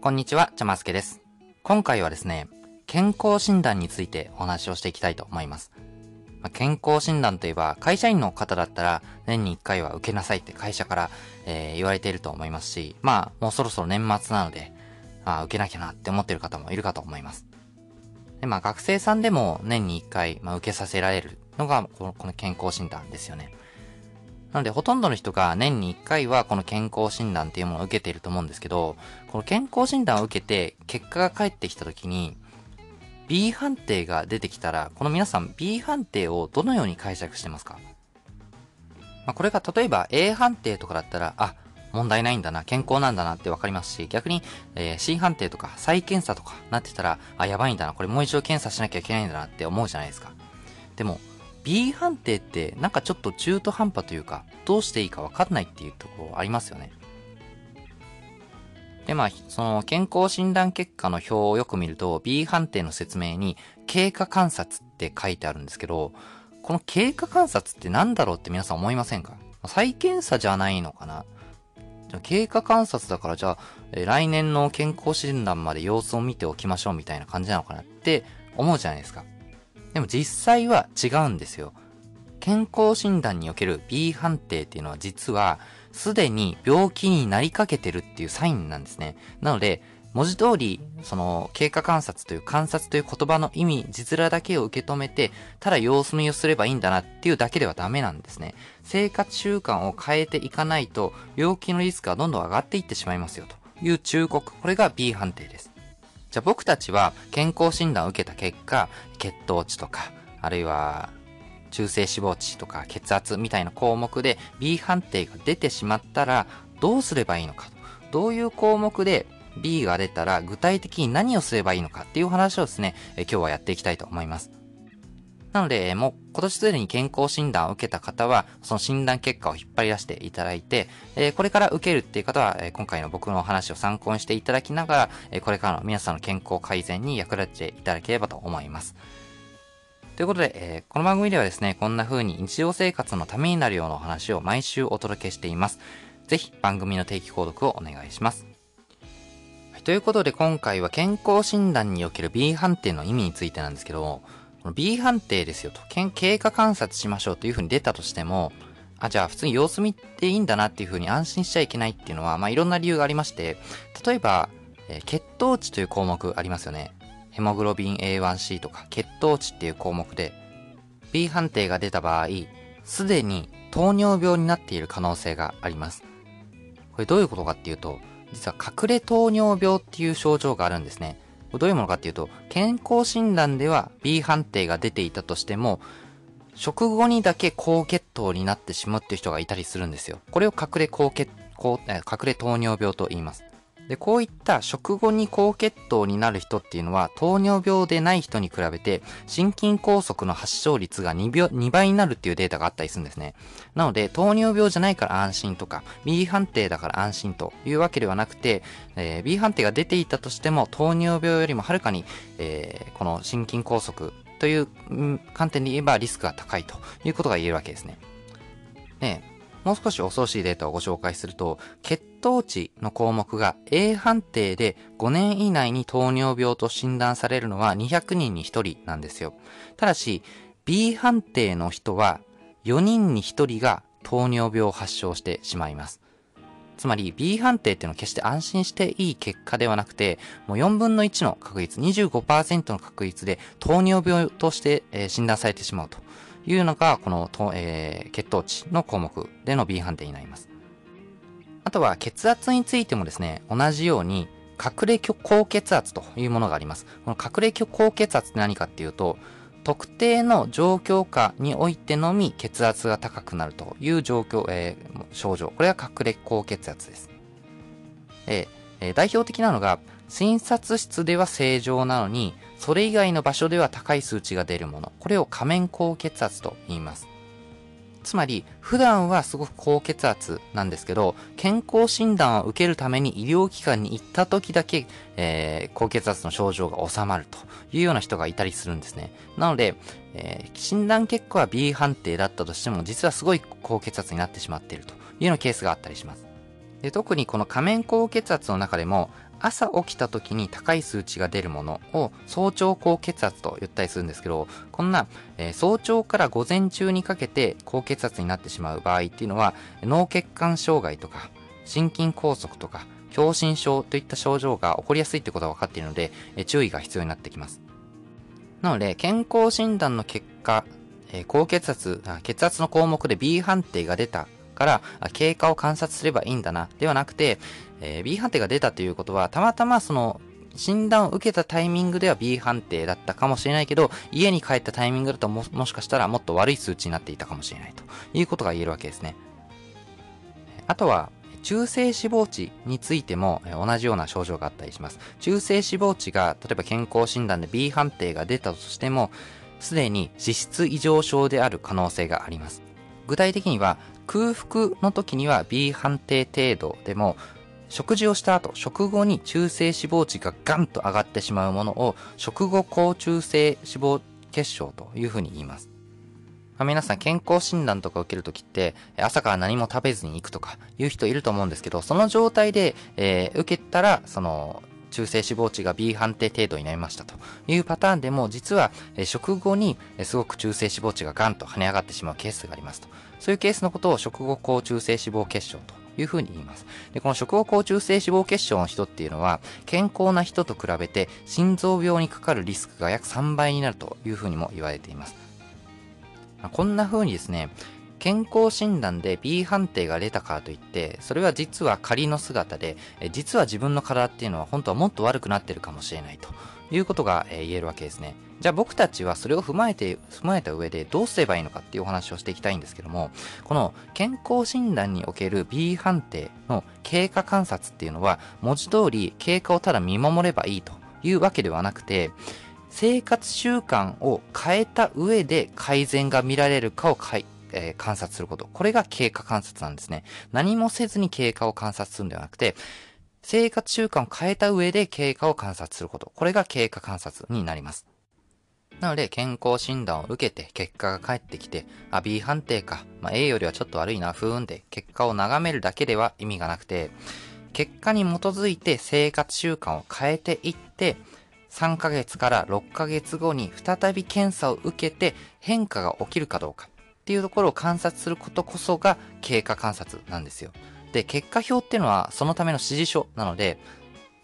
こんにちは、ちゃますけです。今回はですね、健康診断についてお話をしていきたいと思います。ま健康診断といえば、会社員の方だったら年に1回は受けなさいって会社から、えー言われていると思いますし、まあ、もうそろそろ年末なので、あ受けなきゃなって思ってる方もいるかと思います。で、まあ、学生さんでも年に1回、まあ、受けさせられるのがこの、この健康診断ですよね。なので、ほとんどの人が年に1回はこの健康診断っていうものを受けていると思うんですけど、この健康診断を受けて結果が返ってきたときに、B 判定が出てきたら、この皆さん B 判定をどのように解釈してますか？まあ、これが例えば A 判定とかだったら、あ、問題ないんだな、健康なんだなってわかりますし、逆に、えー C 判定とか再検査とかなってたら、あ、やばいんだな、これもう一度検査しなきゃいけないんだなって思うじゃないですか。でも、B 判定ってなんかちょっと中途半端というか、どうしていいかわかんないっていうところありますよね。で、まあ、その健康診断結果の表をよく見ると、B 判定の説明に経過観察って書いてあるんですけど、この経過観察って何だろうって皆さん思いませんか？再検査じゃないのかな？じゃ経過観察だからじゃあ、え来年の健康診断まで様子を見ておきましょうみたいな感じなのかなって思うじゃないですか。でも実際は違うんですよ。健康診断における B 判定っていうのは実は、すでに病気になりかけてるっていうサインなんですね。なので、文字通り、その、経過観察という観察という言葉の意味、字面だけを受け止めて、ただ様子見をすればいいんだなっていうだけではダメなんですね。生活習慣を変えていかないと、病気のリスクがどんどん上がっていってしまいますよという忠告。これが B 判定です。じゃあ僕たちは健康診断を受けた結果、血糖値とか、あるいは中性脂肪値とか血圧みたいな項目で B 判定が出てしまったらどうすればいいのか。どういう項目で B が出たら具体的に何をすればいいのかっていう話をですね、今日はやっていきたいと思います。なので、もう今年すでに健康診断を受けた方は、その診断結果を引っ張り出していただいて、えこれから受けるっていう方は、え今回の僕のお話を参考にしていただきながら、えこれからの皆さんの健康改善に役立てていただければと思います。ということで、えーこの番組ではですね、こんな風に日常生活のためになるようなお話を毎週お届けしています。ぜひ番組の定期購読をお願いします。ということで今回は健康診断における B 判定の意味についてなんですけど、B 判定ですよと、経過観察しましょうという風に出たとしても、あ、じゃあ普通に様子見ていいんだなっていう風に安心しちゃいけないっていうのは、まあいろんな理由がありまして、例えば、えー血糖値という項目ありますよね。ヘモグロビン A1C とか血糖値っていう項目で、B 判定が出た場合、すでに糖尿病になっている可能性があります。これどういうことかっていうと、実は隠れ糖尿病っていう症状があるんですね。どういうものかっていうと、健康診断では B 判定が出ていたとしても、食後にだけ高血糖になってしまうっていう人がいたりするんですよ。これを隠れ高血、高隠れ糖尿病と言います。で、こういった食後に高血糖になる人っていうのは、糖尿病でない人に比べて、心筋梗塞の発症率が 2, 秒2倍になるっていうデータがあったりするんですね。なので、糖尿病じゃないから安心とか、B 判定だから安心というわけではなくて、えー B 判定が出ていたとしても、糖尿病よりもはるかに、えーこの心筋梗塞という観点で言えばリスクが高いということが言えるわけですね。ねもう少し恐ろしいデータをご紹介すると、血糖値の項目が A 判定で5年以内に糖尿病と診断されるのは200人に1人なんですよ。ただし、B 判定の人は4人に1人が糖尿病を発症してしまいます。つまり B 判定っていうのは決して安心していい結果ではなくて、もう4分の1の確率、25%の確率で糖尿病として、え診断されてしまうというのが、この、えー血糖値の項目での B 判定になります。あとは血圧についてもですね、同じように隠れ高血圧というものがあります。この隠れ高血圧って何かっていうと、特定の状況下においてのみ血圧が高くなるという状況、えー症状。これが隠れ高血圧です。えー代表的なのが、診察室では正常なのに、それ以外の場所では高い数値が出るもの。これを仮面高血圧と言います。つまり、普段はすごく高血圧なんですけど、健康診断を受けるために医療機関に行った時だけ、えー高血圧の症状が収まるというような人がいたりするんですね。なので、えー診断結果は B 判定だったとしても、実はすごい高血圧になってしまっているというようなケースがあったりします。で特にこの仮面高血圧の中でも、朝起きた時に高い数値が出るものを早朝高血圧と言ったりするんですけど、こんな、えー、早朝から午前中にかけて高血圧になってしまう場合っていうのは、脳血管障害とか、心筋梗塞とか、狭心症といった症状が起こりやすいってことが分かっているので、えー、注意が必要になってきます。なので、健康診断の結果、えー、高血圧血圧の項目で B 判定が出たから、経過を観察すればいいんだな、ではなくて、えー、B 判定が出たということは、たまたまその、診断を受けたタイミングでは B 判定だったかもしれないけど、家に帰ったタイミングだとも、もしかしたらもっと悪い数値になっていたかもしれないということが言えるわけですね。あとは、中性脂肪値についても同じような症状があったりします。中性脂肪値が、例えば健康診断で B 判定が出たとしても、すでに脂質異常症である可能性があります。具体的には、空腹の時には B 判定程度でも、食事をした後、食後に中性脂肪値がガンと上がってしまうものを、食後高中性脂肪結晶というふうに言います。まあ、皆さん健康診断とか受けるときって、朝から何も食べずに行くとかいう人いると思うんですけど、その状態で、えー、受けたら、その、中性脂肪値が B 判定程度になりましたというパターンでも、実は、食後に、すごく中性脂肪値がガンと跳ね上がってしまうケースがありますと。そういうケースのことを食後高中性脂肪結晶というふうに言います。で、この食後高中性脂肪結晶の人っていうのは、健康な人と比べて心臓病にかかるリスクが約3倍になるというふうにも言われています。こんな風にですね、健康診断で B 判定が出たからといって、それは実は仮の姿で、実は自分の体っていうのは本当はもっと悪くなってるかもしれないということが言えるわけですね。じゃあ僕たちはそれを踏まえて、踏まえた上でどうすればいいのかっていうお話をしていきたいんですけども、この健康診断における B 判定の経過観察っていうのは、文字通り経過をただ見守ればいいというわけではなくて、生活習慣を変えた上で改善が見られるかをかい、えー、観察すること。これが経過観察なんですね。何もせずに経過を観察するんではなくて、生活習慣を変えた上で経過を観察すること。これが経過観察になります。なので、健康診断を受けて結果が返ってきて、あ、B 判定か。まあ、A よりはちょっと悪いな、ふーんで、結果を眺めるだけでは意味がなくて、結果に基づいて生活習慣を変えていって、3ヶ月から6ヶ月後に再び検査を受けて変化が起きるかどうかっていうところを観察することこそが経過観察なんですよ。で、結果表っていうのはそのための指示書なので、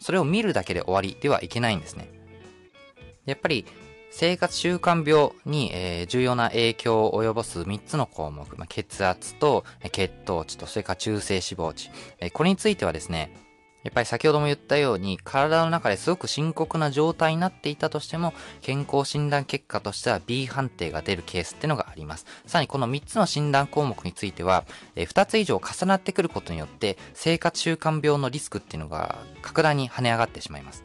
それを見るだけで終わりではいけないんですね。やっぱり生活習慣病に、えー、重要な影響を及ぼす3つの項目、まあ、血圧と血糖値とそれから中性脂肪値、えー、これについてはですね、やっぱり先ほども言ったように、体の中ですごく深刻な状態になっていたとしても、健康診断結果としては B 判定が出るケースってのがあります。さらにこの3つの診断項目については、2つ以上重なってくることによって、生活習慣病のリスクっていうのが格段に跳ね上がってしまいます。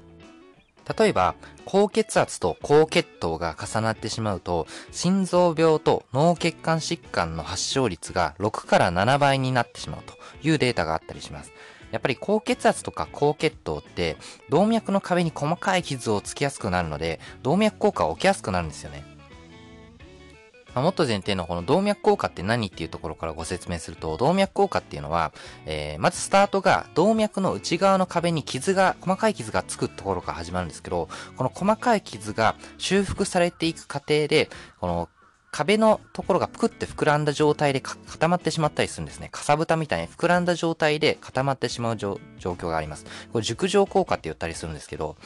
例えば、高血圧と高血糖が重なってしまうと、心臓病と脳血管疾患の発症率が6から7倍になってしまうというデータがあったりします。やっぱり高血圧とか高血糖って動脈の壁に細かい傷をつきやすくなるので動脈硬化が起きやすくなるんですよね。ま、もっと前提のこの動脈硬化って何っていうところからご説明すると、動脈硬化っていうのは、えー、まずスタートが動脈の内側の壁に傷が、細かい傷がつくところから始まるんですけど、この細かい傷が修復されていく過程で、この壁のところがぷくって膨らんだ状態で固まってしまったりするんですね。かさぶたみたいに膨らんだ状態で固まってしまう状況があります。これ熟成効果って言ったりするんですけど、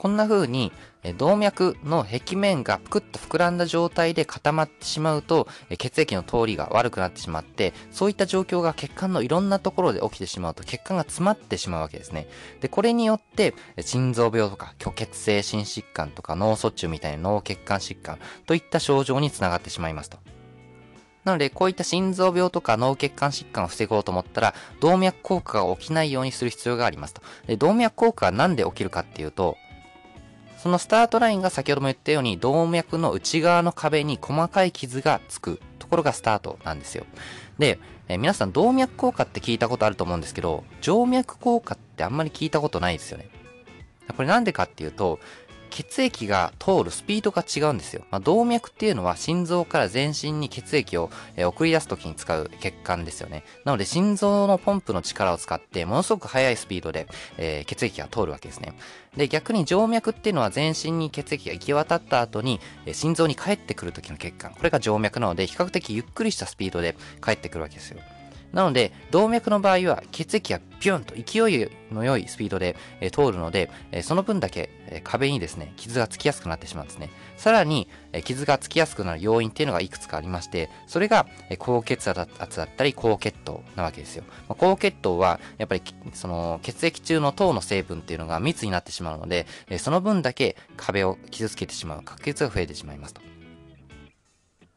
こんな風に、動脈の壁面がぷくっと膨らんだ状態で固まってしまうと、血液の通りが悪くなってしまって、そういった状況が血管のいろんなところで起きてしまうと、血管が詰まってしまうわけですね。で、これによって、心臓病とか、虚血性心疾患とか、脳卒中みたいな脳血管疾患といった症状につながってしまいますと。なので、こういった心臓病とか脳血管疾患を防ごうと思ったら、動脈硬化が起きないようにする必要がありますと。で動脈硬化は何で起きるかっていうと、そのスタートラインが先ほども言ったように動脈の内側の壁に細かい傷がつくところがスタートなんですよ。で、え皆さん動脈硬化って聞いたことあると思うんですけど、静脈硬化ってあんまり聞いたことないですよね。これなんでかっていうと、血液が通るスピードが違うんですよ。まあ、動脈っていうのは心臓から全身に血液を、え送り出す時に使う血管ですよね。なので心臓のポンプの力を使ってものすごく速いスピードで、えー、血液が通るわけですね。で、逆に静脈っていうのは全身に血液が行き渡った後に、え心臓に帰ってくる時の血管。これが静脈なので比較的ゆっくりしたスピードで帰ってくるわけですよ。なので、動脈の場合は血液がピュンと勢いの良いスピードで、通るので、その分だけ、壁にですね、傷がつきやすくなってしまうんですね。さらに、傷がつきやすくなる要因っていうのがいくつかありまして、それが、高血圧だったり高血糖なわけですよ。高血糖は、やっぱり、その、血液中の糖の成分っていうのが密になってしまうので、その分だけ壁を傷つけてしまう確率が増えてしまいますと。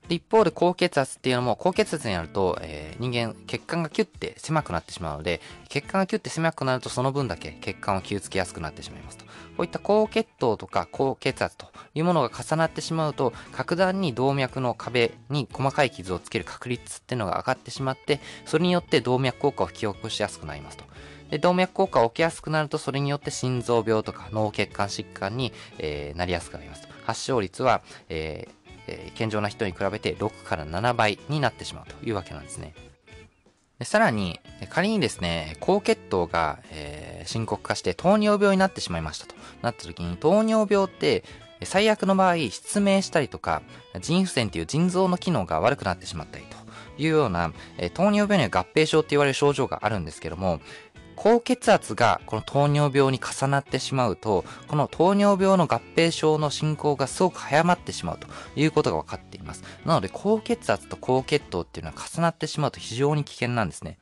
一方で高血圧っていうのも高血圧になると、えー、人間血管がキュッて狭くなってしまうので血管がキュッて狭くなるとその分だけ血管を傷つけやすくなってしまいますと。こういった高血糖とか高血圧というものが重なってしまうと格段に動脈の壁に細かい傷をつける確率っていうのが上がってしまってそれによって動脈硬化を引き起こしやすくなりますと。で動脈硬化が起きやすくなるとそれによって心臓病とか脳血管疾患に、えー、なりやすくなりますと。発症率は、えーえー、健常な人に比べて6から7倍になってしまうというわけなんですね。さらに、仮にですね、高血糖が、えー、深刻化して糖尿病になってしまいましたとなった時に、糖尿病って、最悪の場合、失明したりとか、腎不全という腎臓の機能が悪くなってしまったりというような、え、糖尿病には合併症って言われる症状があるんですけども、高血圧がこの糖尿病に重なってしまうと、この糖尿病の合併症の進行がすごく早まってしまうということが分かっています。なので、高血圧と高血糖っていうのは重なってしまうと非常に危険なんですね。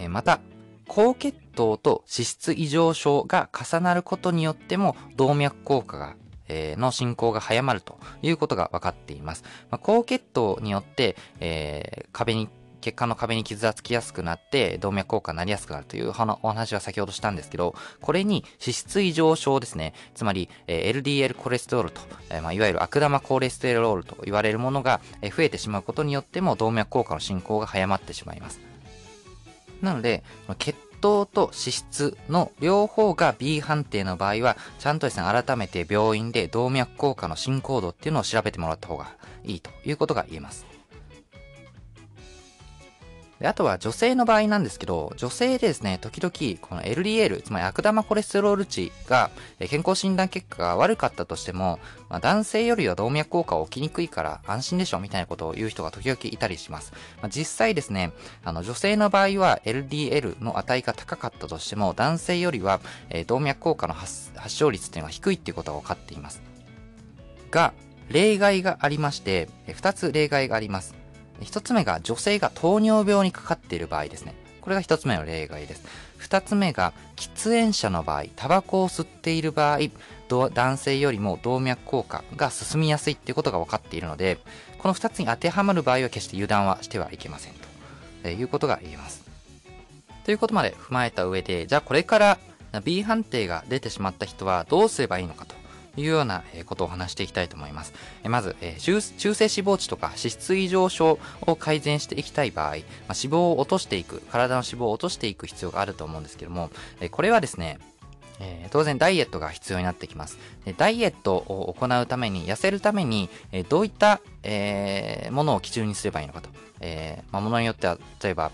えまた、高血糖と脂質異常症が重なることによっても動脈硬化がえの進行が早まるということが分かっています。まあ、高血糖によって、えー、壁に血管の壁に傷がつきやすくなって動脈硬化になりやすくなるというお話は先ほどしたんですけど、これに脂質異常症ですね。つまり、え LDL コレステロールと、えまあ、いわゆる悪玉コレステロールと言われるものが、え増えてしまうことによっても動脈硬化の進行が早まってしまいます。なので、血糖と脂質の両方が B 判定の場合は、ちゃんとですね、改めて病院で動脈硬化の進行度っていうのを調べてもらった方がいいということが言えます。であとは女性の場合なんですけど、女性でですね、時々この LDL、つまり悪玉コレステロール値が健康診断結果が悪かったとしても、まあ、男性よりは動脈硬化起きにくいから安心でしょみたいなことを言う人が時々いたりします。まあ、実際ですね、あの女性の場合は LDL の値が高かったとしても、男性よりは、動脈硬化の発症率っていうのが低いっていうことが分かっています。が、例外がありまして、2つ例外があります。一つ目が女性が糖尿病にかかっている場合ですね。これが一つ目の例外です。二つ目が喫煙者の場合、タバコを吸っている場合、男性よりも動脈硬化が進みやすいっていうことが分かっているので、この二つに当てはまる場合は決して油断はしてはいけませんとえいうことが言えます。ということまで踏まえた上で、じゃあこれから B 判定が出てしまった人はどうすればいいのかというようなことを話していきたいと思います。まず、中性脂肪値とか脂質異常症を改善していきたい場合、ま、脂肪を落としていく、体の脂肪を落としていく必要があると思うんですけども、これはですね、え、当然ダイエットが必要になってきます。ダイエットを行うために、痩せるために、え、どういった、えー、ものを基準にすればいいのかと。えまあ、ものによっては、例えば、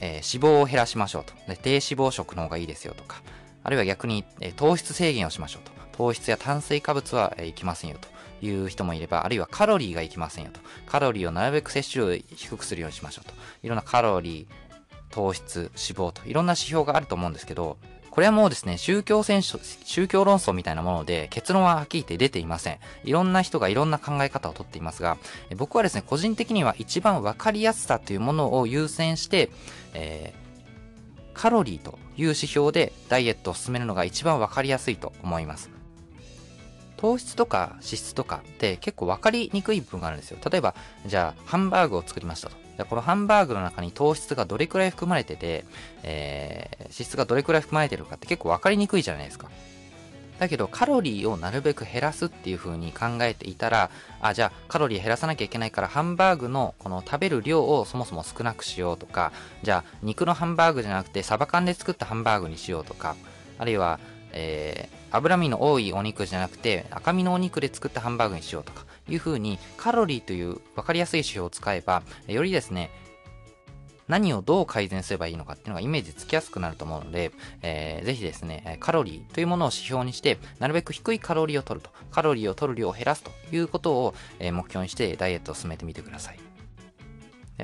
え脂肪を減らしましょうとで。低脂肪食の方がいいですよとか、あるいは逆に、え糖質制限をしましょうと。糖質や炭水化物はいきませんよという人もいれば、あるいはカロリーがいきませんよと。カロリーをなるべく摂取量を低くするようにしましょうと。いろんなカロリー、糖質、脂肪といろんな指標があると思うんですけど、これはもうですね、宗教戦宗教論争みたいなもので結論ははっきり言って出ていません。いろんな人がいろんな考え方をとっていますが、僕はですね、個人的には一番わかりやすさというものを優先して、えー、カロリーという指標でダイエットを進めるのが一番わかりやすいと思います。糖質とか脂質とかって結構分かりにくい部分があるんですよ。例えば、じゃあ、ハンバーグを作りましたと。じゃあこのハンバーグの中に糖質がどれくらい含まれてて、えー、脂質がどれくらい含まれてるかって結構分かりにくいじゃないですか。だけど、カロリーをなるべく減らすっていう風に考えていたら、あ、じゃあカロリー減らさなきゃいけないから、ハンバーグのこの食べる量をそもそも少なくしようとか、じゃあ肉のハンバーグじゃなくてサバ缶で作ったハンバーグにしようとか、あるいはえー、脂身の多いお肉じゃなくて赤身のお肉で作ったハンバーグにしようとかいう風にカロリーという分かりやすい指標を使えばよりですね何をどう改善すればいいのかっていうのがイメージつきやすくなると思うので、えー、ぜひですね、カロリーというものを指標にして、なるべく低いカロリーを取ると、カロリーを取る量を減らすということを、目標にしてダイエットを進めてみてください。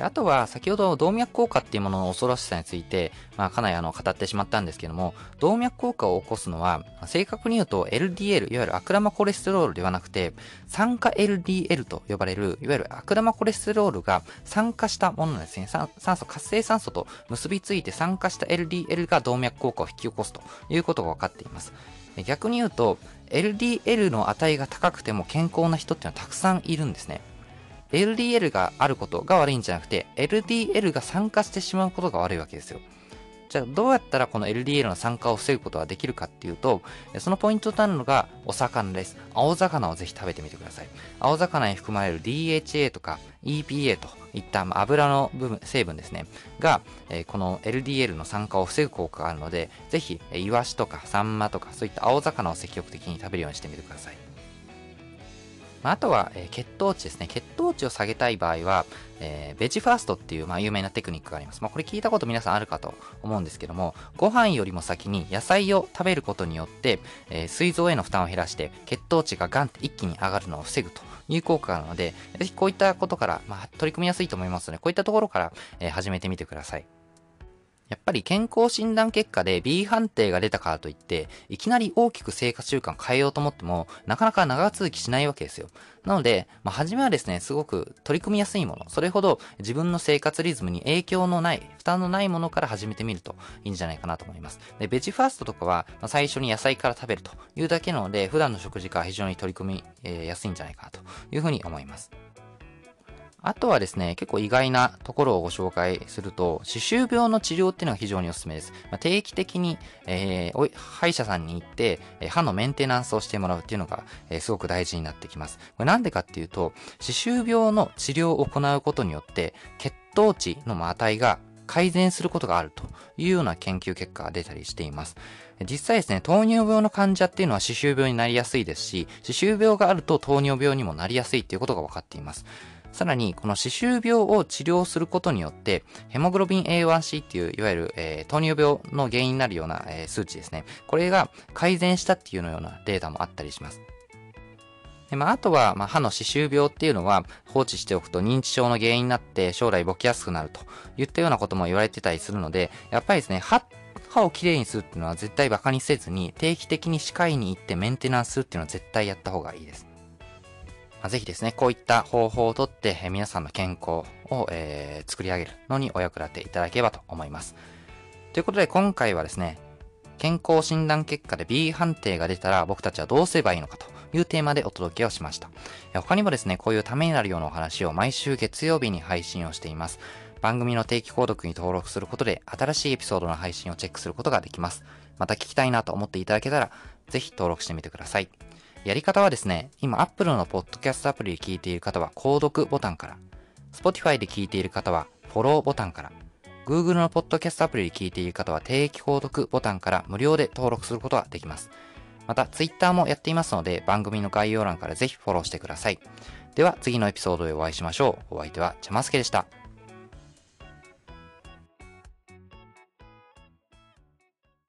あとは、先ほど動脈硬化っていうものの恐ろしさについて、まあ、かなりあの、語ってしまったんですけども、動脈硬化を起こすのは、正確に言うと LDL、いわゆる悪玉コレステロールではなくて、酸化 LDL と呼ばれる、いわゆる悪玉コレステロールが酸化したものなんですね。酸素、活性酸素と結びついて酸化した LDL が動脈硬化を引き起こすということが分かっています。逆に言うと、LDL の値が高くても健康な人っていうのはたくさんいるんですね。LDL があることが悪いんじゃなくて、LDL が酸化してしまうことが悪いわけですよ。じゃあどうやったらこの LDL の酸化を防ぐことができるかっていうと、そのポイントとなるのがお魚です。青魚をぜひ食べてみてください。青魚に含まれる DHA とか EPA といった油の部分、成分ですね、が、この LDL の酸化を防ぐ効果があるので、ぜひ、イワシとかサンマとかそういった青魚を積極的に食べるようにしてみてください。まあ、あとは、えー、血糖値ですね。血糖値を下げたい場合は、えー、ベジファーストっていう、まあ、有名なテクニックがあります。まあ、これ聞いたこと皆さんあるかと思うんですけども、ご飯よりも先に野菜を食べることによって、えー、膵臓への負担を減らして、血糖値がガンって一気に上がるのを防ぐという効果があるので、ぜひこういったことから、まあ、取り組みやすいと思いますので、こういったところから、えー、始めてみてください。やっぱり健康診断結果で B 判定が出たからといって、いきなり大きく生活習慣変えようと思っても、なかなか長続きしないわけですよ。なので、まあ、初めはですね、すごく取り組みやすいもの、それほど自分の生活リズムに影響のない、負担のないものから始めてみるといいんじゃないかなと思います。で、ベジファーストとかは、まあ、最初に野菜から食べるというだけなので、普段の食事から非常に取り組み、えー、やすいんじゃないかなというふうに思います。あとはですね、結構意外なところをご紹介すると、歯周病の治療っていうのが非常におすすめです。まあ、定期的に、えー、歯医者さんに行って、歯のメンテナンスをしてもらうっていうのが、えー、すごく大事になってきます。これなんでかっていうと、歯周病の治療を行うことによって、血糖値の値が改善することがあるというような研究結果が出たりしています。実際ですね、糖尿病の患者っていうのは歯周病になりやすいですし、歯周病があると糖尿病にもなりやすいっていうことが分かっています。さらに、この歯周病を治療することによって、ヘモグロビン A1C っていう、いわゆる、えー、糖尿病の原因になるような、えー、数値ですね。これが改善したっていうようなデータもあったりします。でまあ、あとは、まあ、歯の歯周病っていうのは放置しておくと認知症の原因になって将来ボケやすくなるといったようなことも言われてたりするので、やっぱりですね、歯歯をきれいにするっていうのは絶対馬鹿にせずに定期的に歯科医に行ってメンテナンスするっていうのは絶対やった方がいいです。ぜひですね、こういった方法をとって、皆さんの健康を、えー、作り上げるのにお役立ていただければと思います。ということで今回はですね、健康診断結果で B 判定が出たら僕たちはどうすればいいのかというテーマでお届けをしました。他にもですね、こういうためになるようなお話を毎週月曜日に配信をしています。番組の定期購読に登録することで新しいエピソードの配信をチェックすることができます。また聞きたいなと思っていただけたら、ぜひ登録してみてください。やり方はですね、今 Apple のポッドキャストアプリで聞いている方は購読ボタンから、Spotify で聞いている方はフォローボタンから、Google のポッドキャストアプリで聞いている方は定期購読ボタンから無料で登録することができます。また Twitter もやっていますので番組の概要欄からぜひフォローしてください。では次のエピソードでお会いしましょう。お相手はちゃますけでした。